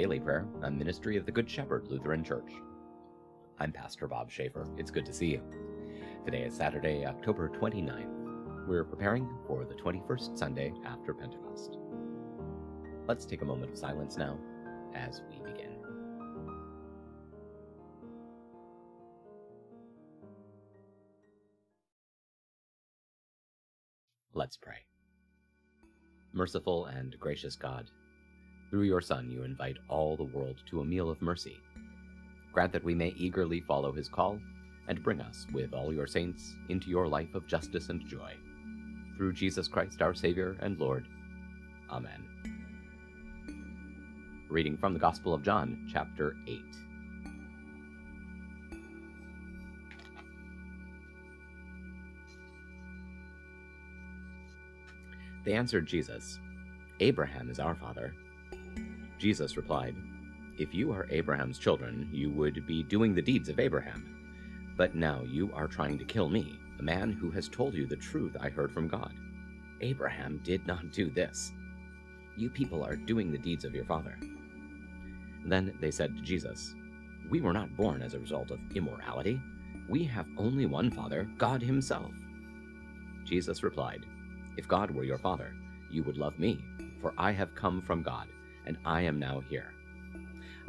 Daily Prayer, a ministry of the Good Shepherd Lutheran Church. I'm Pastor Bob Schaefer. It's good to see you. Today is Saturday, October 29th. We're preparing for the 21st Sunday after Pentecost. Let's take a moment of silence now as we begin. Let's pray. Merciful and gracious God, through your Son, you invite all the world to a meal of mercy. Grant that we may eagerly follow his call and bring us, with all your saints, into your life of justice and joy. Through Jesus Christ, our Savior and Lord. Amen. Reading from the Gospel of John, chapter 8. They answered Jesus, Abraham is our father. Jesus replied, If you are Abraham's children, you would be doing the deeds of Abraham. But now you are trying to kill me, a man who has told you the truth I heard from God. Abraham did not do this. You people are doing the deeds of your father. Then they said to Jesus, We were not born as a result of immorality. We have only one Father, God Himself. Jesus replied, If God were your Father, you would love me, for I have come from God and I am now here.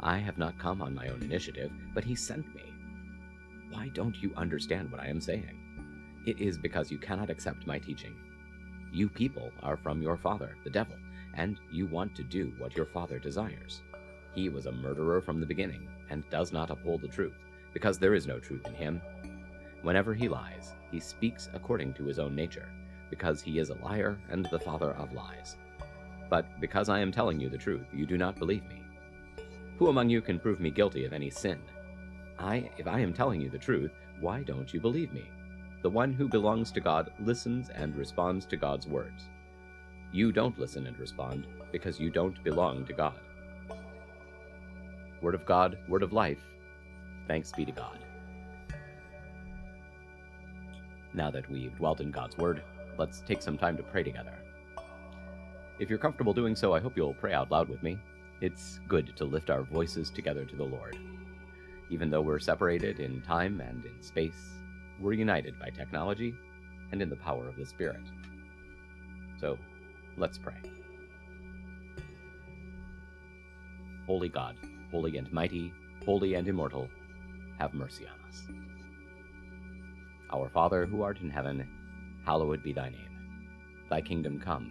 I have not come on my own initiative, but he sent me. Why don't you understand what I am saying? It is because you cannot accept my teaching. You people are from your father, the devil, and you want to do what your father desires. He was a murderer from the beginning, and does not uphold the truth, because there is no truth in him. Whenever he lies, he speaks according to his own nature, because he is a liar and the father of lies. But because I am telling you the truth, you do not believe me. Who among you can prove me guilty of any sin? I, if I am telling you the truth, why don't you believe me? The one who belongs to God listens and responds to God's words. You don't listen and respond because you don't belong to God. Word of God, word of life. Thanks be to God. Now that we've dwelt in God's word, let's take some time to pray together. If you're comfortable doing so, I hope you'll pray out loud with me. It's good to lift our voices together to the Lord. Even though we're separated in time and in space, we're united by technology and in the power of the Spirit. So, let's pray. Holy God, holy and mighty, holy and immortal, have mercy on us. Our Father, who art in heaven, hallowed be thy name. Thy kingdom come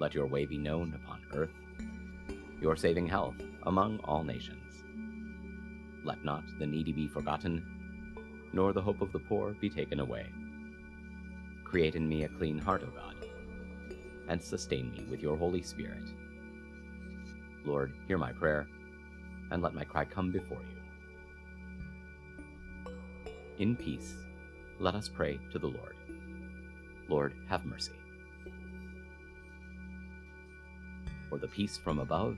let your way be known upon earth, your saving health among all nations. Let not the needy be forgotten, nor the hope of the poor be taken away. Create in me a clean heart, O God, and sustain me with your Holy Spirit. Lord, hear my prayer, and let my cry come before you. In peace, let us pray to the Lord. Lord, have mercy. For the peace from above,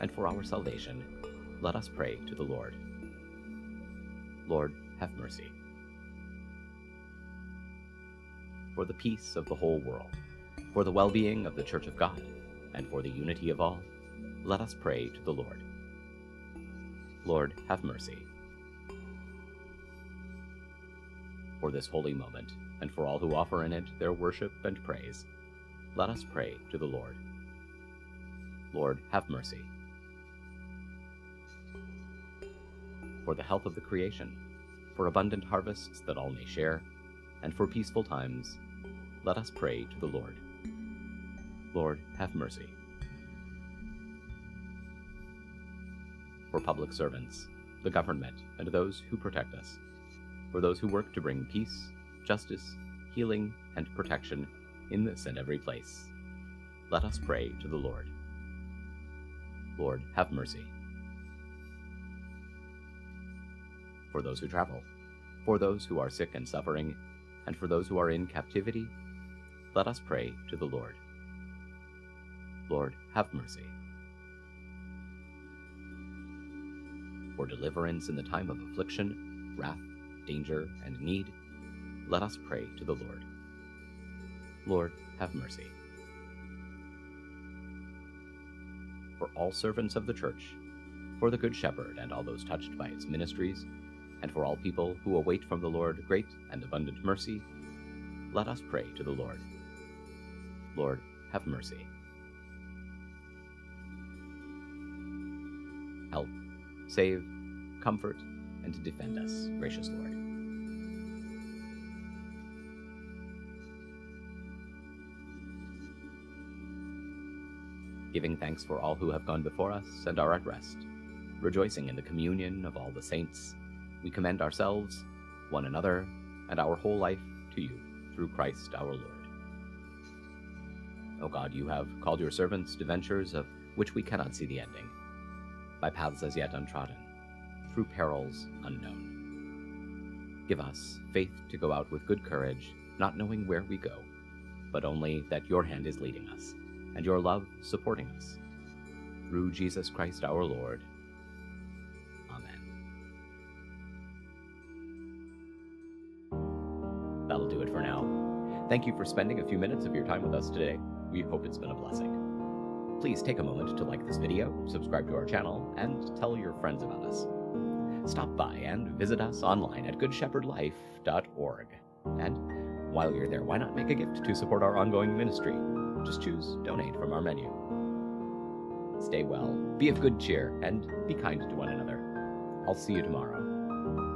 and for our salvation, let us pray to the Lord. Lord, have mercy. For the peace of the whole world, for the well being of the Church of God, and for the unity of all, let us pray to the Lord. Lord, have mercy. For this holy moment, and for all who offer in it their worship and praise, let us pray to the Lord. Lord, have mercy. For the health of the creation, for abundant harvests that all may share, and for peaceful times, let us pray to the Lord. Lord, have mercy. For public servants, the government, and those who protect us, for those who work to bring peace, justice, healing, and protection in this and every place, let us pray to the Lord. Lord, have mercy. For those who travel, for those who are sick and suffering, and for those who are in captivity, let us pray to the Lord. Lord, have mercy. For deliverance in the time of affliction, wrath, danger, and need, let us pray to the Lord. Lord, have mercy. All servants of the Church, for the Good Shepherd and all those touched by its ministries, and for all people who await from the Lord great and abundant mercy, let us pray to the Lord. Lord, have mercy. Help, save, comfort, and defend us, gracious Lord. Giving thanks for all who have gone before us and are at rest, rejoicing in the communion of all the saints, we commend ourselves, one another, and our whole life to you through Christ our Lord. O God, you have called your servants to ventures of which we cannot see the ending, by paths as yet untrodden, through perils unknown. Give us faith to go out with good courage, not knowing where we go, but only that your hand is leading us, and your love supporting us. Through Jesus Christ our Lord. Amen. That'll do it for now. Thank you for spending a few minutes of your time with us today. We hope it's been a blessing. Please take a moment to like this video, subscribe to our channel, and tell your friends about us. Stop by and visit us online at goodshepherdlife.org. And while you're there, why not make a gift to support our ongoing ministry? Just choose Donate from our menu. Stay well, be of good cheer, and be kind to one another. I'll see you tomorrow.